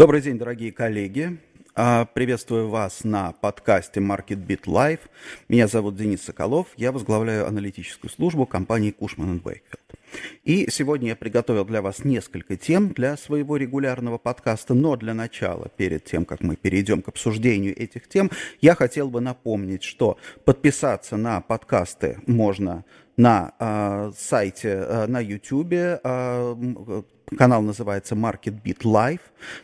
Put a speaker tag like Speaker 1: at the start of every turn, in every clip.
Speaker 1: Добрый день, дорогие коллеги. А, приветствую вас на подкасте MarketBeat Live. Меня зовут Денис Соколов. Я возглавляю аналитическую службу компании Cushman Wakefield. И сегодня я приготовил для вас несколько тем для своего регулярного подкаста, но для начала, перед тем, как мы перейдем к обсуждению этих тем, я хотел бы напомнить, что подписаться на подкасты можно на э, сайте, э, на YouTube, э, Канал называется Market Beat Live.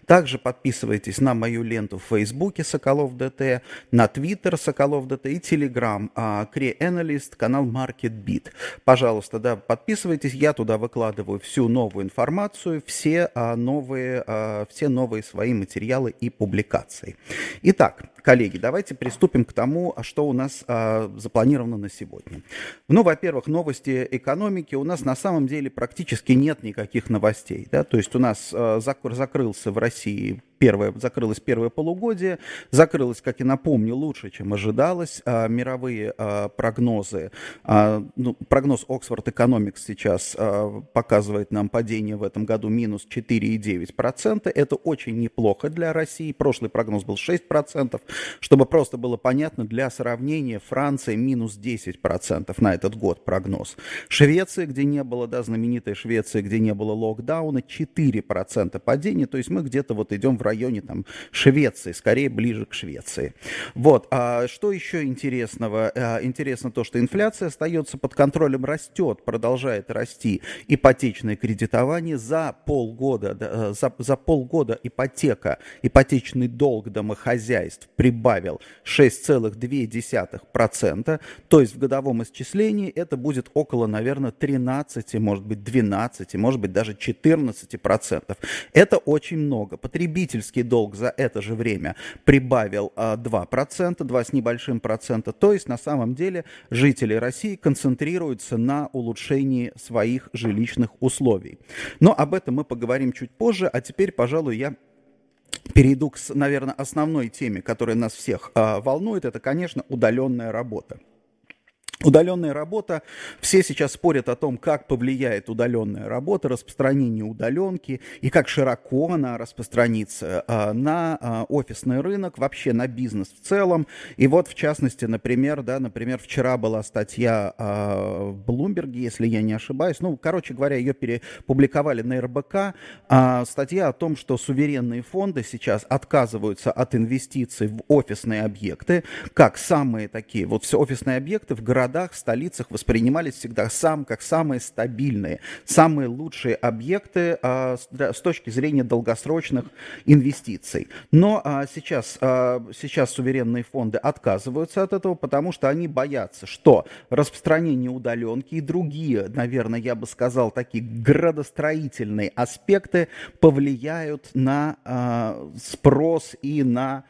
Speaker 1: Также подписывайтесь на мою ленту в Фейсбуке Соколов ДТ, на Твиттер Соколов ДТ и Телеграм Кре Analyst, канал Market Beat. Пожалуйста, да, подписывайтесь. Я туда выкладываю всю новую информацию, все а, новые, а, все новые свои материалы и публикации. Итак, коллеги, давайте приступим к тому, что у нас а, запланировано на сегодня. Ну, во-первых, новости экономики. У нас на самом деле практически нет никаких новостей. Да? То есть у нас а, закрылся в России первое, закрылось первое полугодие, закрылось, как и напомню, лучше, чем ожидалось. А, мировые а, прогнозы, а, ну, прогноз Oxford Economics сейчас а, показывает нам падение в этом году минус 4,9%. Это очень неплохо для России. Прошлый прогноз был 6%. Чтобы просто было понятно, для сравнения, Франция минус 10% на этот год прогноз. Швеция, где не было, да, знаменитая Швеция, где не было локдауна, 4% падения. То есть мы где-то вот идем в районе там Швеции, скорее ближе к Швеции. Вот. А что еще интересного? А, интересно то, что инфляция остается под контролем, растет, продолжает расти. Ипотечное кредитование за полгода, э, за, за полгода ипотека, ипотечный долг домохозяйств прибавил 6,2%. То есть в годовом исчислении это будет около, наверное, 13, может быть, 12, может быть, даже 14%. Это очень много. Потребитель потребительский долг за это же время прибавил 2%, а, 2 с небольшим процента. То есть на самом деле жители России концентрируются на улучшении своих жилищных условий. Но об этом мы поговорим чуть позже, а теперь, пожалуй, я перейду к, наверное, основной теме, которая нас всех э, волнует. Это, конечно, удаленная работа. Удаленная работа. Все сейчас спорят о том, как повлияет удаленная работа, распространение удаленки и как широко она распространится а, на а, офисный рынок, вообще на бизнес в целом. И вот, в частности, например, да, например, вчера была статья а, в Bloomberg, если я не ошибаюсь. Ну, короче говоря, ее перепубликовали на РБК. Статья о том, что суверенные фонды сейчас отказываются от инвестиций в офисные объекты, как самые такие, вот все офисные объекты в городах городах, столицах воспринимались всегда сам, как самые стабильные, самые лучшие объекты а, с, с точки зрения долгосрочных инвестиций. Но а, сейчас, а, сейчас суверенные фонды отказываются от этого, потому что они боятся, что распространение удаленки и другие, наверное, я бы сказал, такие градостроительные аспекты повлияют на а, спрос и на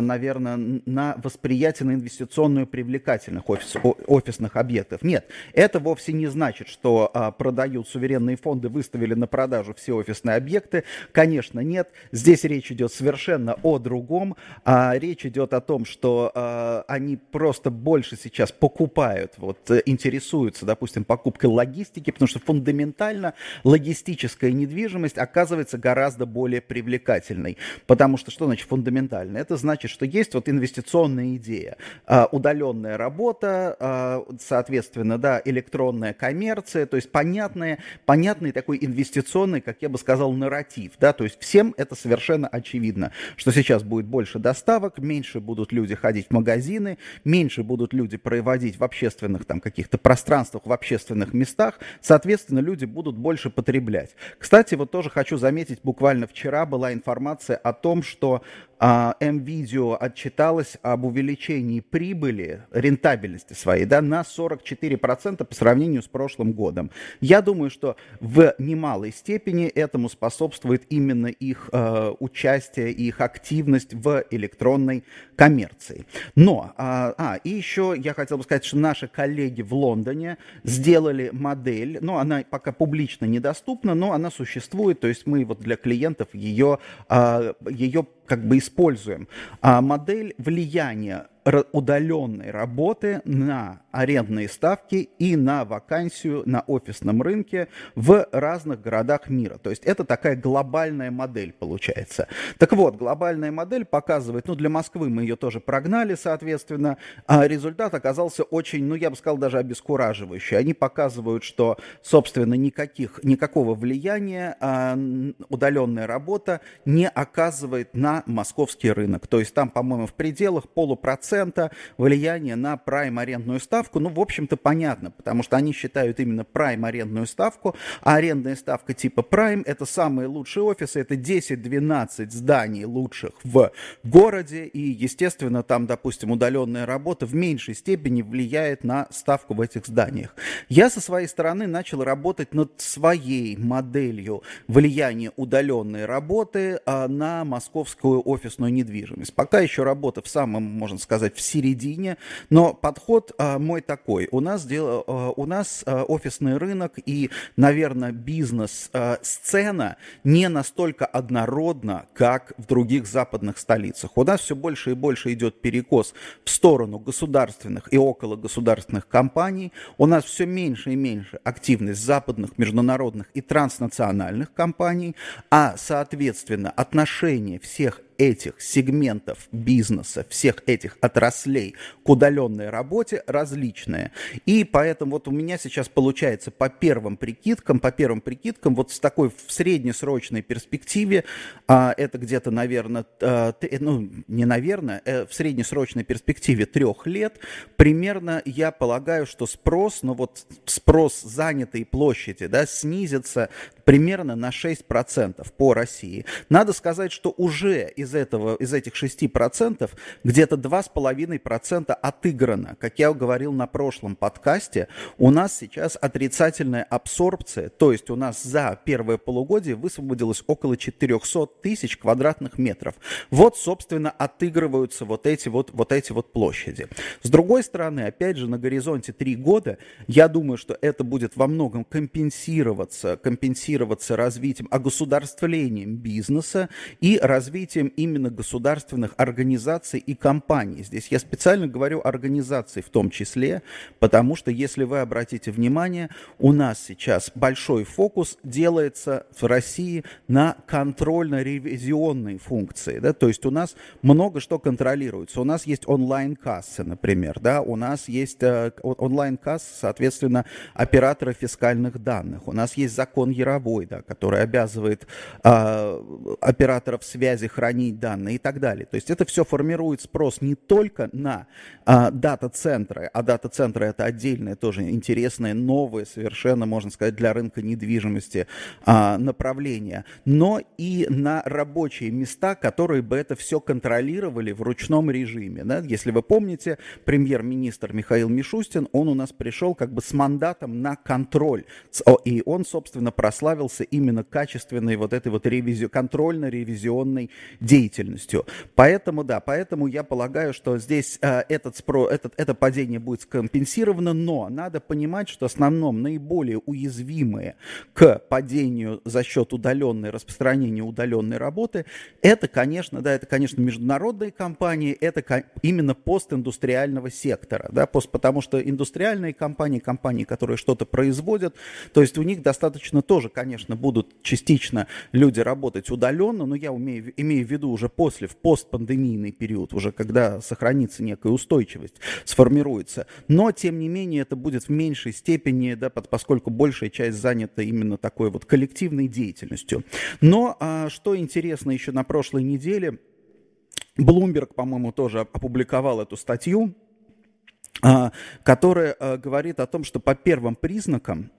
Speaker 1: наверное, на восприятие, на инвестиционную привлекательных офис, офисных объектов. Нет, это вовсе не значит, что а, продают суверенные фонды, выставили на продажу все офисные объекты. Конечно, нет. Здесь речь идет совершенно о другом. А, речь идет о том, что они просто больше сейчас покупают, вот, интересуются, допустим, покупкой логистики, потому что фундаментально логистическая недвижимость оказывается гораздо более привлекательной. Потому что что значит фундаментально? Это значит, что есть вот инвестиционная идея, а, удаленная работа, а, соответственно, да, электронная коммерция, то есть понятная, понятный такой инвестиционный, как я бы сказал, нарратив, да, то есть всем это совершенно очевидно, что сейчас будет больше доставок, меньше будут люди ходить в магазины, меньше будут люди проводить в общественных там каких-то пространствах, в общественных местах, соответственно, люди будут больше потреблять. Кстати, вот тоже хочу заметить, буквально вчера была информация о том, что МВидео отчиталось об увеличении прибыли, рентабельности своей, да, на 44% по сравнению с прошлым годом. Я думаю, что в немалой степени этому способствует именно их э, участие их активность в электронной коммерции. Но, а, а, и еще я хотел бы сказать, что наши коллеги в Лондоне сделали модель, ну, она пока публично недоступна, но она существует, то есть мы вот для клиентов ее, а, ее как бы используем. А модель влияния удаленной работы на арендные ставки и на вакансию на офисном рынке в разных городах мира. То есть это такая глобальная модель получается. Так вот, глобальная модель показывает, ну для Москвы мы ее тоже прогнали, соответственно, а результат оказался очень, ну я бы сказал, даже обескураживающий. Они показывают, что, собственно, никаких, никакого влияния а, удаленная работа не оказывает на московский рынок. То есть там, по-моему, в пределах полупроцента влияния на прайм-арендную ставку. Ну, в общем-то, понятно, потому что они считают именно прайм-арендную ставку, а арендная ставка типа прайм – это самые лучшие офисы, это 10-12 зданий лучших в городе, и, естественно, там, допустим, удаленная работа в меньшей степени влияет на ставку в этих зданиях. Я со своей стороны начал работать над своей моделью влияния удаленной работы а, на московскую офисную недвижимость. Пока еще работа в самом, можно сказать, в середине, но подход а, мой такой. У нас, дел, а, у нас а, офисный рынок и, наверное, бизнес-сцена а, не настолько однородна, как в других западных столицах. У нас все больше и больше идет перекос в сторону государственных и около государственных компаний. У нас все меньше и меньше активность западных, международных и транснациональных компаний, а, соответственно, отношение всех этих сегментов бизнеса, всех этих отраслей к удаленной работе различные. И поэтому вот у меня сейчас получается по первым прикидкам, по первым прикидкам, вот с такой в среднесрочной перспективе, а, это где-то, наверное, а, ну, не наверное, э, в среднесрочной перспективе трех лет, примерно я полагаю, что спрос, ну вот спрос занятой площади, да, снизится примерно на 6% по России. Надо сказать, что уже из, этого, из этих 6% где-то 2,5% отыграно. Как я говорил на прошлом подкасте, у нас сейчас отрицательная абсорбция, то есть у нас за первое полугодие высвободилось около 400 тысяч квадратных метров. Вот, собственно, отыгрываются вот эти вот, вот эти вот площади. С другой стороны, опять же, на горизонте 3 года, я думаю, что это будет во многом компенсироваться, компенсироваться финансироваться развитием, огосударствлением бизнеса и развитием именно государственных организаций и компаний. Здесь я специально говорю организаций в том числе, потому что, если вы обратите внимание, у нас сейчас большой фокус делается в России на контрольно-ревизионные функции. Да? То есть у нас много что контролируется. У нас есть онлайн-кассы, например, да? у нас есть э, онлайн-кассы, соответственно, операторы фискальных данных, у нас есть закон Яровой, цифровой, да, который обязывает а, операторов связи хранить данные и так далее. То есть это все формирует спрос не только на а, дата-центры, а дата-центры это отдельное тоже интересное, новое совершенно, можно сказать, для рынка недвижимости а, направление, но и на рабочие места, которые бы это все контролировали в ручном режиме. Да? Если вы помните, премьер-министр Михаил Мишустин, он у нас пришел как бы с мандатом на контроль, и он, собственно, прославил прославился именно качественной вот этой вот ревизию, контрольно-ревизионной деятельностью. Поэтому, да, поэтому я полагаю, что здесь э, этот, спро, этот, это падение будет скомпенсировано, но надо понимать, что основном наиболее уязвимые к падению за счет удаленной, распространения удаленной работы, это, конечно, да, это, конечно, международные компании, это именно постиндустриального сектора, да, пост, потому что индустриальные компании, компании, которые что-то производят, то есть у них достаточно тоже конечно, будут частично люди работать удаленно, но я умею, имею в виду уже после, в постпандемийный период, уже когда сохранится некая устойчивость, сформируется. Но, тем не менее, это будет в меньшей степени, да, поскольку большая часть занята именно такой вот коллективной деятельностью. Но а, что интересно еще на прошлой неделе, Bloomberg, по-моему, тоже опубликовал эту статью, а, которая а, говорит о том, что по первым признакам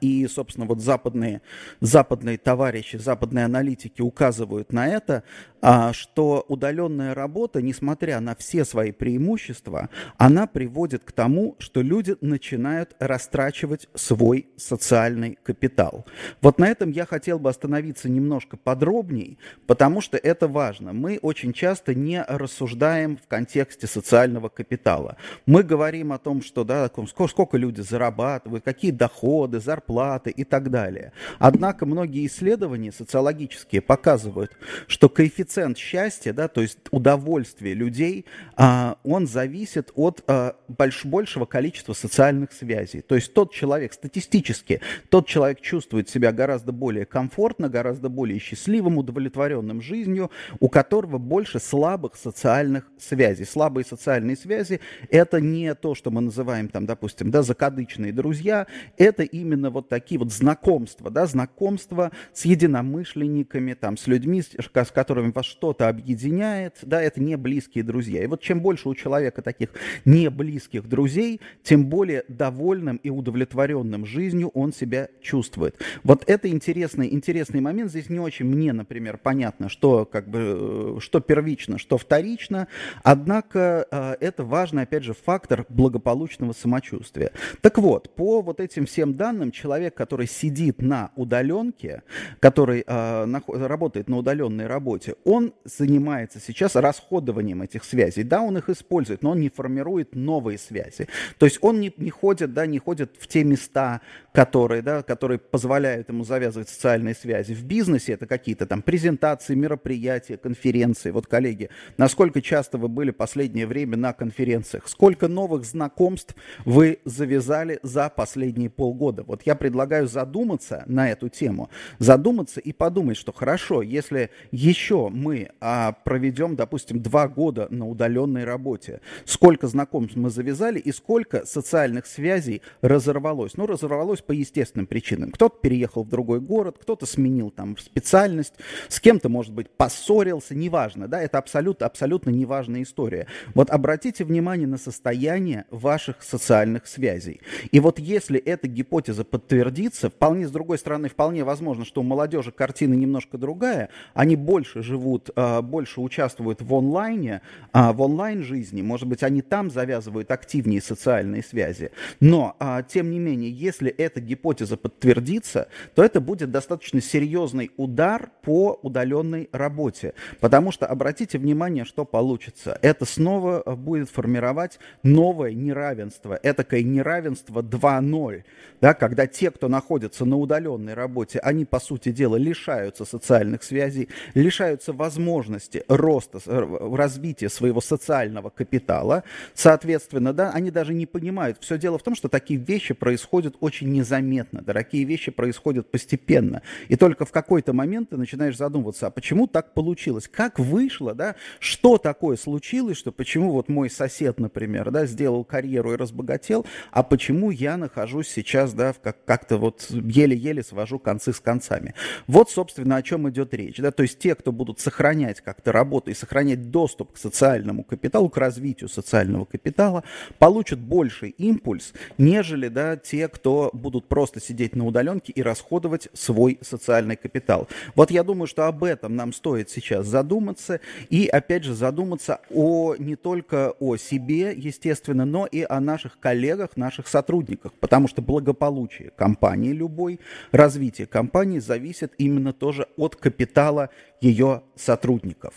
Speaker 1: и, собственно, вот западные, западные товарищи, западные аналитики указывают на это, а, что удаленная работа, несмотря на все свои преимущества, она приводит к тому, что люди начинают растрачивать свой социальный капитал. Вот на этом я хотел бы остановиться немножко подробней, потому что это важно. Мы очень часто не рассуждаем в контексте социального капитала. Мы говорим о том, что да, сколько люди зарабатывают, какие доходы зарплаты и так далее. Однако многие исследования социологические показывают, что коэффициент счастья, да, то есть удовольствие людей, а, он зависит от а, больш, большего количества социальных связей. То есть тот человек, статистически, тот человек чувствует себя гораздо более комфортно, гораздо более счастливым, удовлетворенным жизнью, у которого больше слабых социальных связей. Слабые социальные связи – это не то, что мы называем, там, допустим, да, закадычные друзья, это именно вот такие вот знакомства, да, знакомства с единомышленниками, там, с людьми, с, с которыми вас что-то объединяет, да, это не близкие друзья. И вот чем больше у человека таких не близких друзей, тем более довольным и удовлетворенным жизнью он себя чувствует. Вот это интересный, интересный момент. Здесь не очень мне, например, понятно, что, как бы, э, что первично, что вторично. Однако э, это важный, опять же, фактор благополучного самочувствия. Так вот, по вот этим всем данным, человек, который сидит на удаленке, который э, работает на удаленной работе, он занимается сейчас расходованием этих связей. Да, он их использует, но он не формирует новые связи. То есть он не, не ходит, да, не ходит в те места, которые, да, которые позволяют ему завязывать социальные связи. В бизнесе это какие-то там презентации, мероприятия, конференции. Вот, коллеги, насколько часто вы были последнее время на конференциях? Сколько новых знакомств вы завязали за последние полгода? Вот я предлагаю задуматься на эту тему, задуматься и подумать, что хорошо, если еще мы а, проведем, допустим, два года на удаленной работе, сколько знакомств мы завязали и сколько социальных связей разорвалось? Ну, разорвалось по естественным причинам. Кто-то переехал в другой город, кто-то сменил там специальность, с кем-то, может быть, поссорился, неважно, да, это абсолютно, абсолютно неважная история. Вот обратите внимание на состояние ваших социальных связей. И вот если эта гипотеза подтвердится, вполне, с другой стороны, вполне возможно, что у молодежи картина немножко другая, они больше живут, а, больше участвуют в онлайне, а, в онлайн-жизни, может быть, они там завязывают активнее социальные связи. Но, а, тем не менее, если эта гипотеза подтвердится, то это будет достаточно серьезный удар по удаленной работе. Потому что, обратите внимание, что получится. Это снова будет формировать новое неравенство. Этакое неравенство 2.0. Да, когда те, кто находится на удаленной работе, они, по сути дела, лишаются социальных связей, лишаются возможности роста, развития своего социального капитала. Соответственно, да, они даже не понимают. Все дело в том, что такие вещи происходят очень незаметно. Такие вещи происходят постепенно. И только в какой-то момент ты начинаешь задумываться, а почему так получилось? Как вышло, да? Что такое случилось, что почему вот мой сосед, например, да, сделал карьеру и разбогател, а почему я нахожусь сейчас, да, как- как-то вот еле-еле свожу концы с концами. Вот, собственно, о чем идет речь, да, то есть те, кто будут сохранять как-то работу и сохранять доступ к социальному капиталу, к развитию социального капитала, получат больший импульс, нежели, да, те, кто будут просто сидеть на удаленке и расходовать свой социальный капитал. Вот я думаю, что об этом нам стоит сейчас задуматься и, опять же, задуматься о не только о себе, естественно, но и о наших коллегах, наших сотрудниках, потому что благополучие компании любой, развитие компании зависит именно тоже от капитала ее сотрудников.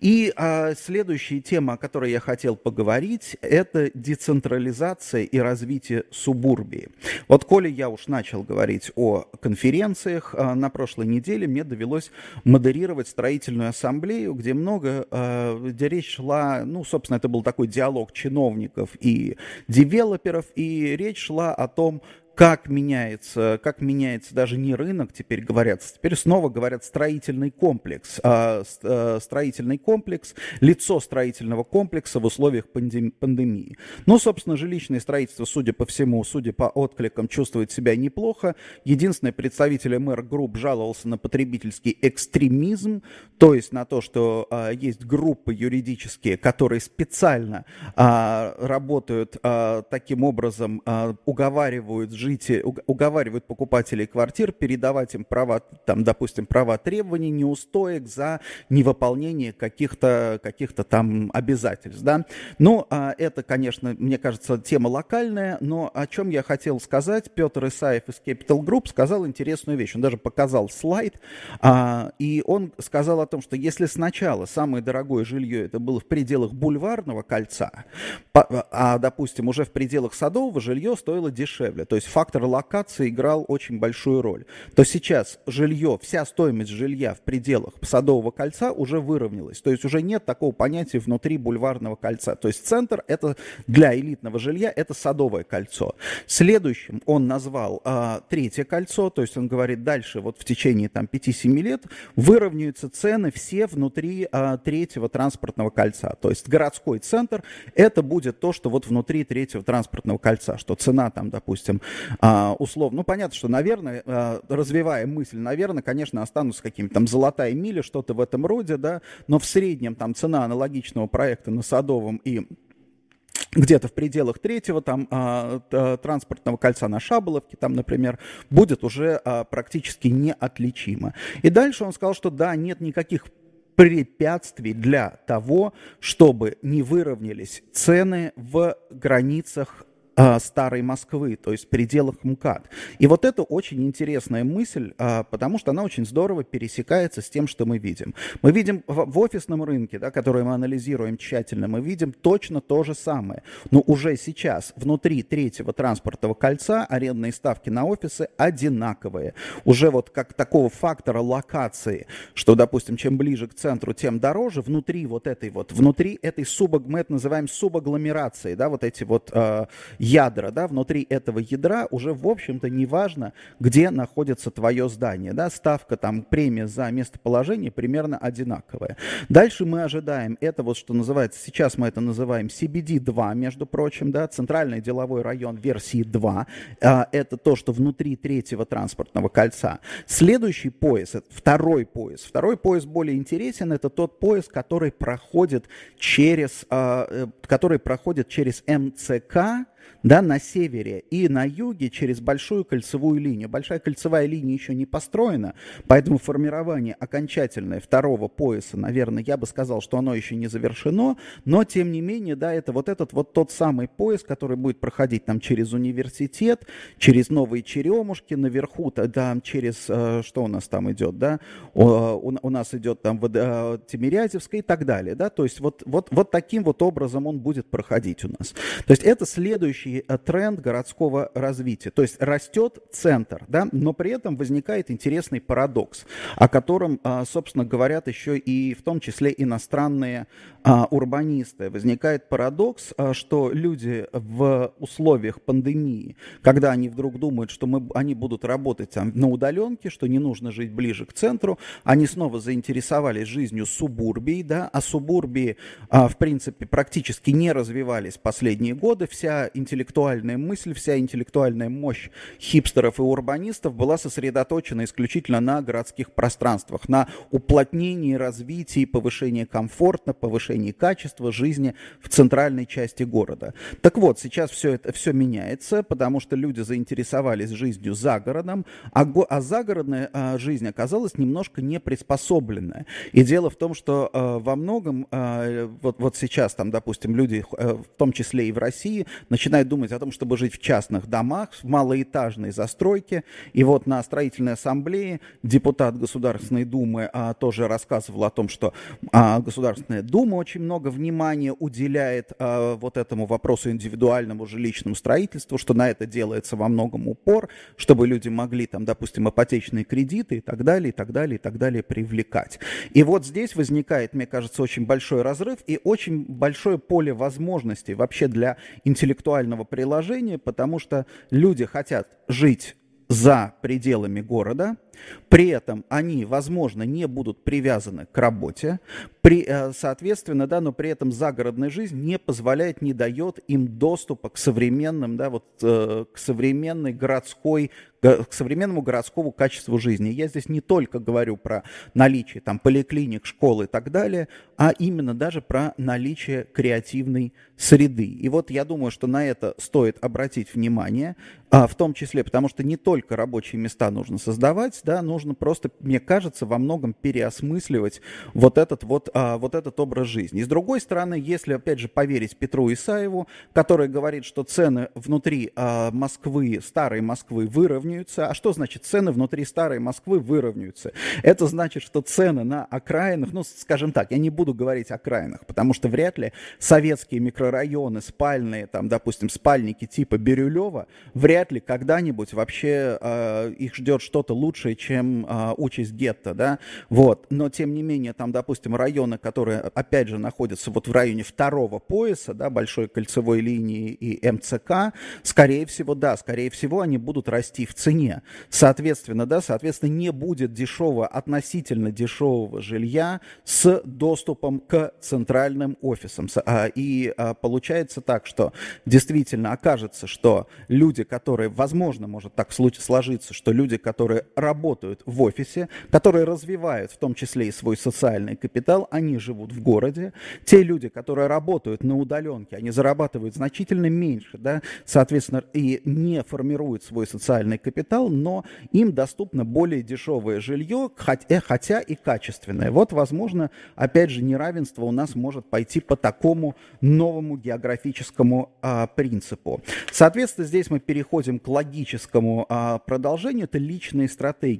Speaker 1: И а, следующая тема, о которой я хотел поговорить, это децентрализация и развитие субурбии. Вот, коли я уж начал говорить о конференциях, а, на прошлой неделе мне довелось модерировать строительную ассамблею, где много, а, где речь шла, ну, собственно, это был такой диалог чиновников и девелоперов, и речь шла о том, как меняется, как меняется даже не рынок, теперь говорят, теперь снова говорят строительный комплекс. А, а, строительный комплекс, лицо строительного комплекса в условиях пандемии. Ну, собственно, жилищное строительство, судя по всему, судя по откликам, чувствует себя неплохо. Единственный представитель МР Групп жаловался на потребительский экстремизм, то есть на то, что а, есть группы юридические, которые специально а, работают таким образом, уговаривают жители, уговаривают покупателей квартир передавать им права, там, допустим, права требований, неустоек за невыполнение каких-то каких там обязательств. Да? Ну, а это, конечно, мне кажется, тема локальная, но о чем я хотел сказать, Петр Исаев из Capital Group сказал интересную вещь. Он даже показал слайд, а, и он сказал о том, что если сначала самое дорогое жилье это было в пределах бульварного кольца, а, допустим, уже в пределах садового жилье стоило дешевле. То есть фактор локации играл очень большую роль, то сейчас жилье, вся стоимость жилья в пределах Садового кольца уже выровнялась. То есть уже нет такого понятия внутри бульварного кольца. То есть центр это для элитного жилья это Садовое кольцо. Следующим он назвал а, третье кольцо, то есть он говорит дальше вот в течение там 5-7 лет выровняются цены все внутри а, третьего транспортного кольца. То есть городской центр это будет то, что вот внутри третьего транспортного кольца, что цена там, допустим, а, условно, ну понятно, что, наверное, а, развивая мысль, наверное, конечно, останутся какими-то там золотая миля, что-то в этом роде, да, но в среднем там цена аналогичного проекта на Садовом и где-то в пределах третьего там а, транспортного кольца на Шаболовке, там, например, будет уже а, практически неотличимо. И дальше он сказал, что да, нет никаких препятствий для того, чтобы не выровнялись цены в границах старой Москвы, то есть в пределах МКАД. И вот это очень интересная мысль, а, потому что она очень здорово пересекается с тем, что мы видим. Мы видим в, офисном рынке, да, который мы анализируем тщательно, мы видим точно то же самое. Но уже сейчас внутри третьего транспортного кольца арендные ставки на офисы одинаковые. Уже вот как такого фактора локации, что, допустим, чем ближе к центру, тем дороже, внутри вот этой вот, внутри этой субаг, мы это называем субагломерацией, да, вот эти вот э, ядра, да, внутри этого ядра уже, в общем-то, не важно, где находится твое здание, да, ставка там, премия за местоположение примерно одинаковая. Дальше мы ожидаем, это вот что называется, сейчас мы это называем CBD-2, между прочим, да, центральный деловой район версии 2, а, это то, что внутри третьего транспортного кольца. Следующий пояс, второй пояс, второй пояс более интересен, это тот пояс, который проходит через, а, э, который проходит через МЦК, да, на севере и на юге через большую кольцевую линию. Большая кольцевая линия еще не построена, поэтому формирование окончательное второго пояса, наверное, я бы сказал, что оно еще не завершено, но тем не менее, да, это вот этот вот тот самый пояс, который будет проходить там через университет, через Новые Черемушки, наверху, да, через, э, что у нас там идет, да, у, нас идет там э, Тимирязевская и так далее, да, то есть вот, вот, вот таким вот образом он будет проходить у нас. То есть это следующий Э, тренд городского развития. То есть растет центр, да, но при этом возникает интересный парадокс, о котором, а, собственно, говорят еще и в том числе иностранные урбанисты. Возникает парадокс, а, что люди в условиях пандемии, когда они вдруг думают, что мы, они будут работать там на удаленке, что не нужно жить ближе к центру, они снова заинтересовались жизнью субурбии, да, а субурбии, в принципе, практически не развивались последние годы. Вся интеллектуальная мысль, вся интеллектуальная мощь хипстеров и урбанистов была сосредоточена исключительно на городских пространствах, на уплотнении, развитии, повышении комфорта, повышении качества жизни в центральной части города. Так вот, сейчас все это все меняется, потому что люди заинтересовались жизнью за городом, а, го, а загородная а, жизнь оказалась немножко неприспособленная. И дело в том, что а, во многом а, вот, вот сейчас там, допустим, люди, а, в том числе и в России, начинают думать о том, чтобы жить в частных домах, в малоэтажной застройке. И вот на строительной ассамблее депутат Государственной Думы а, тоже рассказывал о том, что а, Государственная Дума очень много внимания уделяет а, вот этому вопросу индивидуальному жилищному строительству, что на это делается во многом упор, чтобы люди могли там, допустим, ипотечные кредиты и так далее, и так далее, и так далее привлекать. И вот здесь возникает, мне кажется, очень большой разрыв и очень большое поле возможностей вообще для интеллектуального приложения, потому что люди хотят жить за пределами города, при этом они, возможно, не будут привязаны к работе, при, э, соответственно, да, но при этом загородная жизнь не позволяет, не дает им доступа к современным, да, вот, э, к современной городской, к современному городскому качеству жизни. Я здесь не только говорю про наличие там поликлиник, школ и так далее, а именно даже про наличие креативной среды. И вот я думаю, что на это стоит обратить внимание, а, в том числе потому, что не только рабочие места нужно создавать, да, нужно просто, мне кажется, во многом переосмысливать вот этот вот, а, вот этот образ жизни. И с другой стороны, если, опять же, поверить Петру Исаеву, который говорит, что цены внутри а, Москвы, старой Москвы выровняются, а что значит цены внутри старой Москвы выровняются? Это значит, что цены на окраинах, ну, скажем так, я не буду говорить окраинах, потому что вряд ли советские микрорайоны, спальные, там, допустим, спальники типа Бирюлева, вряд ли когда-нибудь вообще э, их ждет что-то лучшее, чем э, участь гетто, да, вот. Но, тем не менее, там, допустим, районы, которые, опять же, находятся вот в районе второго пояса, да, большой кольцевой линии и МЦК, скорее всего, да, скорее всего, они будут расти в цене. Соответственно, да, соответственно, не будет дешевого, относительно дешевого жилья с доступом к центральным офисам. А, и а, получается так, что действительно окажется, что люди, которые, возможно, может так сложиться, что люди, которые работают в офисе, которые развивают в том числе и свой социальный капитал, они живут в городе. Те люди, которые работают на удаленке, они зарабатывают значительно меньше, да, соответственно, и не формируют свой социальный капитал, но им доступно более дешевое жилье, хотя, хотя и качественное. Вот, возможно, опять же, неравенство у нас может пойти по такому новому географическому а, принципу. Соответственно, здесь мы переходим к логическому а, продолжению, это личные стратегии.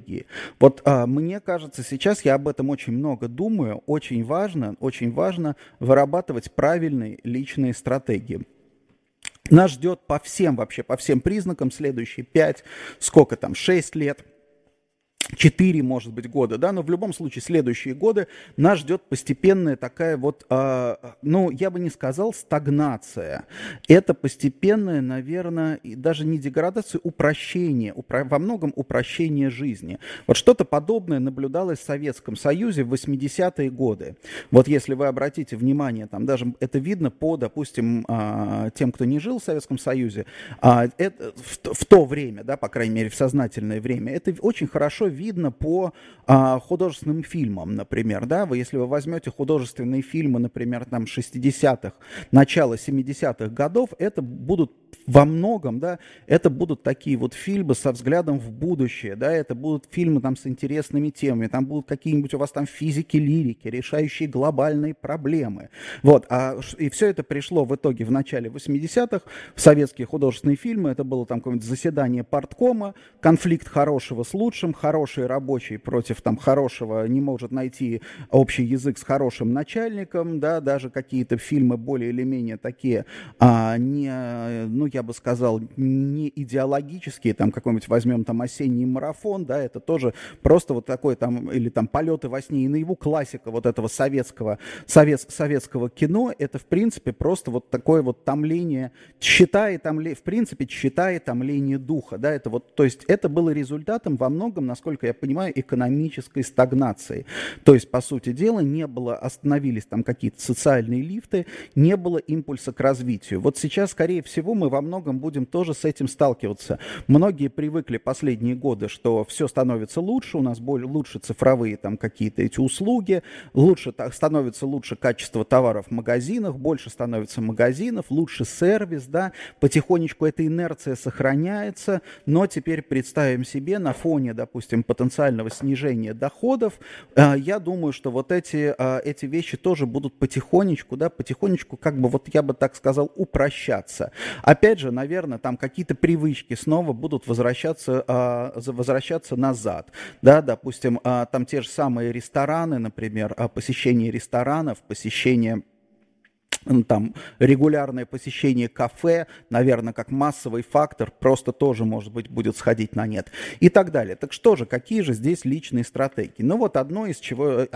Speaker 1: Вот а, мне кажется, сейчас я об этом очень много думаю, очень важно, очень важно вырабатывать правильные личные стратегии. Нас ждет по всем вообще, по всем признакам следующие пять, сколько там, шесть лет – 4, может быть, года, да, но в любом случае следующие годы нас ждет постепенная такая вот, э, ну, я бы не сказал стагнация. Это постепенное, наверное, даже не деградация, упрощение, упро- во многом упрощение жизни. Вот что-то подобное наблюдалось в Советском Союзе в 80-е годы. Вот если вы обратите внимание, там даже это видно по, допустим, э, тем, кто не жил в Советском Союзе, э, это, в, в то время, да, по крайней мере, в сознательное время, это очень хорошо видно по а, художественным фильмам, например, да, вы, если вы возьмете художественные фильмы, например, там 60-х, начало 70-х годов, это будут во многом, да, это будут такие вот фильмы со взглядом в будущее, да, это будут фильмы там с интересными темами, там будут какие-нибудь у вас там физики, лирики, решающие глобальные проблемы. Вот, а, и все это пришло в итоге в начале 80-х в советские художественные фильмы, это было там какое-нибудь заседание парткома, конфликт хорошего с лучшим, хороший рабочий против там хорошего не может найти общий язык с хорошим начальником, да, даже какие-то фильмы более или менее такие, а, не, ну, я бы сказал, не идеологические, там какой-нибудь возьмем там осенний марафон, да, это тоже просто вот такой там, или там полеты во сне и наяву, классика вот этого советского, совет, советского кино, это в принципе просто вот такое вот томление, чита и томление, в принципе, чита и томление духа, да, это вот, то есть это было результатом во многом, насколько я понимаю, экономической стагнации. То есть, по сути дела, не было, остановились там какие-то социальные лифты, не было импульса к развитию. Вот сейчас, скорее всего, мы во многом будем тоже с этим сталкиваться. Многие привыкли последние годы, что все становится лучше, у нас более, лучше цифровые там какие-то эти услуги, лучше так, становится лучше качество товаров в магазинах, больше становится магазинов, лучше сервис, да, потихонечку эта инерция сохраняется, но теперь представим себе на фоне, допустим, потенциального снижения доходов, э, я думаю, что вот эти, э, эти вещи тоже будут потихонечку, да, потихонечку, как бы, вот я бы так сказал, упрощаться. Опять же, наверное, там какие-то привычки снова будут возвращаться, а, возвращаться назад. Да, допустим, там те же самые рестораны, например, посещение ресторанов, посещение там регулярное посещение кафе, наверное, как массовый фактор, просто тоже, может быть, будет сходить на нет и так далее. Так что же, какие же здесь личные стратегии? Ну вот одно из чего,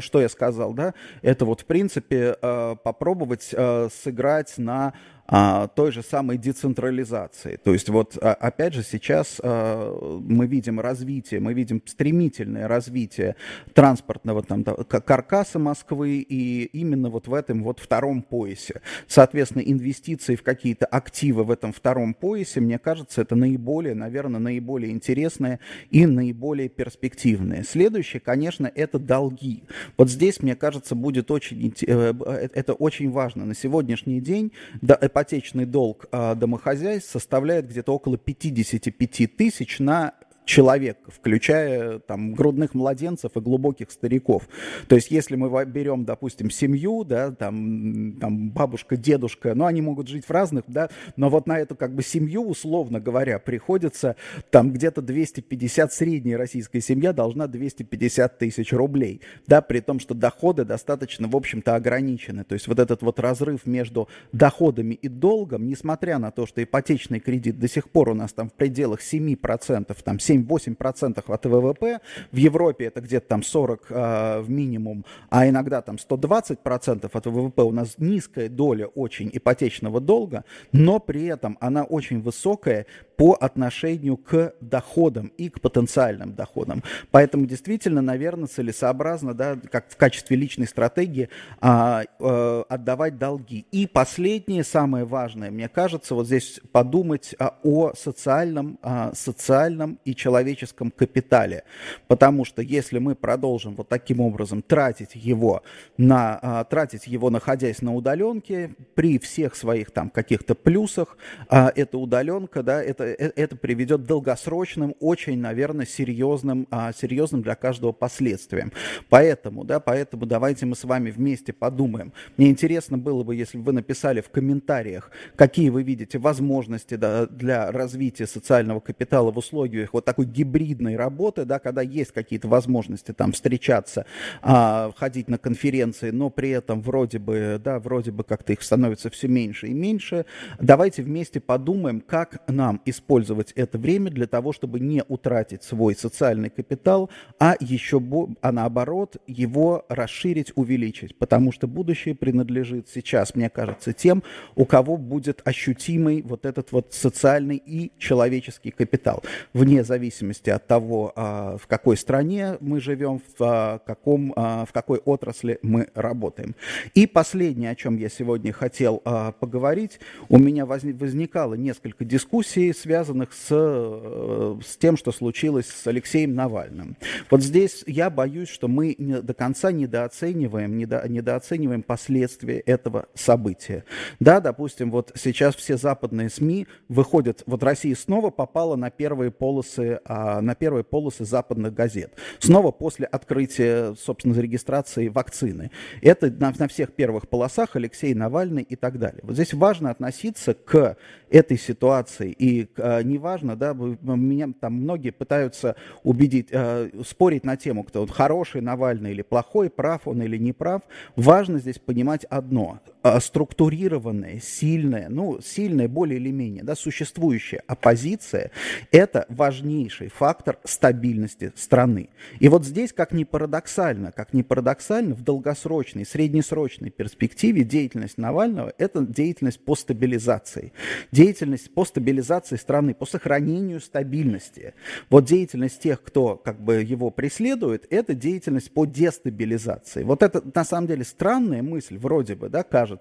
Speaker 1: что я сказал, да, это вот в принципе попробовать сыграть на а, той же самой децентрализации. То есть вот а, опять же сейчас а, мы видим развитие, мы видим стремительное развитие транспортного там, каркаса Москвы и именно вот в этом вот втором поясе. Соответственно, инвестиции в какие-то активы в этом втором поясе, мне кажется, это наиболее, наверное, наиболее интересное и наиболее перспективное. Следующее, конечно, это долги. Вот здесь, мне кажется, будет очень, э, э, это очень важно. На сегодняшний день да, ипотечный долг а, домохозяйств составляет где-то около 55 тысяч на человек, включая там грудных младенцев и глубоких стариков. То есть если мы берем, допустим, семью, да, там, там бабушка, дедушка, ну, они могут жить в разных, да, но вот на эту как бы семью, условно говоря, приходится там где-то 250, средняя российская семья должна 250 тысяч рублей, да, при том, что доходы достаточно, в общем-то, ограничены. То есть вот этот вот разрыв между доходами и долгом, несмотря на то, что ипотечный кредит до сих пор у нас там в пределах 7%, там 7 7-8% от ВВП. В Европе это где-то там 40 э, в минимум, а иногда там 120% от ВВП. У нас низкая доля очень ипотечного долга, но при этом она очень высокая по отношению к доходам и к потенциальным доходам. Поэтому действительно, наверное, целесообразно, да, как в качестве личной стратегии, а, а, отдавать долги. И последнее, самое важное, мне кажется, вот здесь подумать а, о социальном, а, социальном и человеческом капитале. Потому что если мы продолжим вот таким образом тратить его, на, а, тратить его находясь на удаленке, при всех своих там каких-то плюсах, а, эта удаленка, да, это, это приведет к долгосрочным, очень, наверное, серьезным, а, серьезным для каждого последствиям. Поэтому, да, поэтому давайте мы с вами вместе подумаем. Мне интересно было бы, если бы вы написали в комментариях, какие вы видите возможности да, для развития социального капитала в условиях вот такой гибридной работы, да, когда есть какие-то возможности там встречаться, а, ходить на конференции, но при этом вроде бы, да, вроде бы как-то их становится все меньше и меньше. Давайте вместе подумаем, как нам использовать это время для того, чтобы не утратить свой социальный капитал, а еще, а наоборот, его расширить, увеличить, потому что будущее принадлежит сейчас, мне кажется, тем, у кого будет ощутимый вот этот вот социальный и человеческий капитал, вне зависимости от того, а, в какой стране мы живем, в, а, каком, а, в какой отрасли мы работаем. И последнее, о чем я сегодня хотел поговорить, у меня возникало несколько дискуссий, связанных с, э, с тем, что случилось с Алексеем Навальным. Вот здесь я боюсь, что мы до конца недооцениваем, недо, недооцениваем последствия этого события. Да, допустим, вот сейчас все западные СМИ выходят, вот Россия снова попала на первые полосы а, на первые полосы западных газет. Снова после открытия, собственно, зарегистрации вакцины. Это на, на всех первых полосах Алексей Навальный и так далее. Вот здесь важно относиться к этой ситуации. И неважно, да, меня там многие пытаются убедить, а, спорить на тему, кто он хороший Навальный или плохой, прав он или не прав. Важно здесь понимать одно. А, структурированная, сильная, ну, сильная более или менее, да, существующая оппозиция – это важнейший фактор стабильности страны. И вот здесь, как ни парадоксально, как ни парадоксально, в долгосрочной, среднесрочной перспективе деятельность Навального – это деятельность по стабилизации деятельность по стабилизации страны, по сохранению стабильности. Вот деятельность тех, кто как бы его преследует, это деятельность по дестабилизации. Вот это на самом деле странная мысль, вроде бы, да, кажется.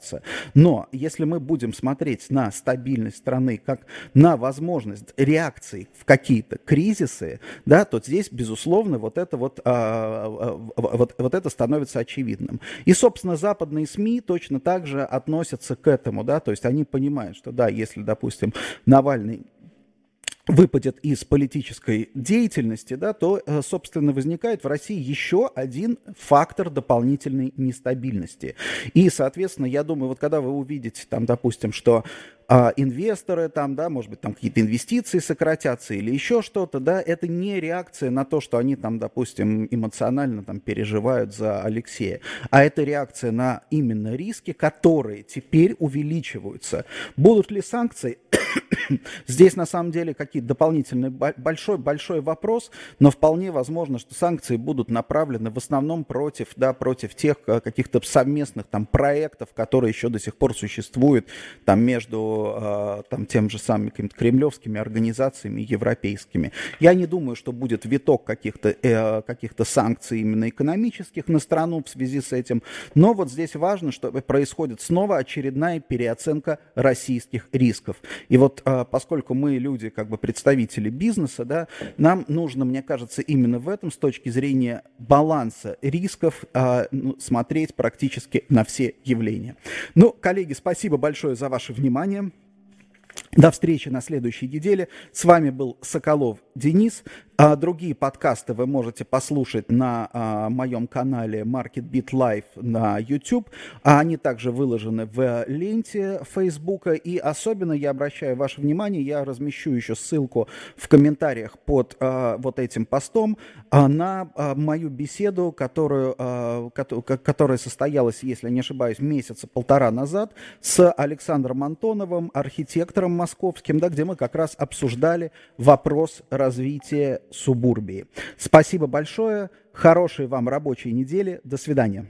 Speaker 1: Но если мы будем смотреть на стабильность страны как на возможность реакции в какие-то кризисы, да, то здесь, безусловно, вот это вот, а, а, вот, вот это становится очевидным. И, собственно, западные СМИ точно так же относятся к этому, да, то есть они понимают, что да, если, допустим, Навальный выпадет из политической деятельности, да, то, э, собственно, возникает в России еще один фактор дополнительной нестабильности. И, соответственно, я думаю, вот когда вы увидите, там, допустим, что а инвесторы там, да, может быть, там какие-то инвестиции сократятся или еще что-то, да, это не реакция на то, что они там, допустим, эмоционально там переживают за Алексея, а это реакция на именно риски, которые теперь увеличиваются. Будут ли санкции? Здесь на самом деле какие-то дополнительные большой большой вопрос, но вполне возможно, что санкции будут направлены в основном против, да, против тех э, каких-то совместных там проектов, которые еще до сих пор существуют там между а, там, тем же самыми кремлевскими организациями европейскими. Я не думаю, что будет виток каких-то э, каких санкций именно экономических на страну в связи с этим. Но вот здесь важно, что происходит снова очередная переоценка российских рисков. И вот э, поскольку мы люди, как бы представители бизнеса, да, нам нужно, мне кажется, именно в этом с точки зрения баланса рисков э, смотреть практически на все явления. Ну, коллеги, спасибо большое за ваше внимание. До встречи на следующей неделе. С вами был Соколов Денис. А другие подкасты вы можете послушать на а, моем канале Market Beat Live на YouTube. А они также выложены в ленте Facebook. И особенно я обращаю ваше внимание, я размещу еще ссылку в комментариях под а, вот этим постом а, на а, мою беседу, которую, а, которая состоялась, если не ошибаюсь, месяца полтора назад с Александром Антоновым, архитектором московским, да, где мы как раз обсуждали вопрос развития субурбии. Спасибо большое, хорошей вам рабочей недели, до свидания.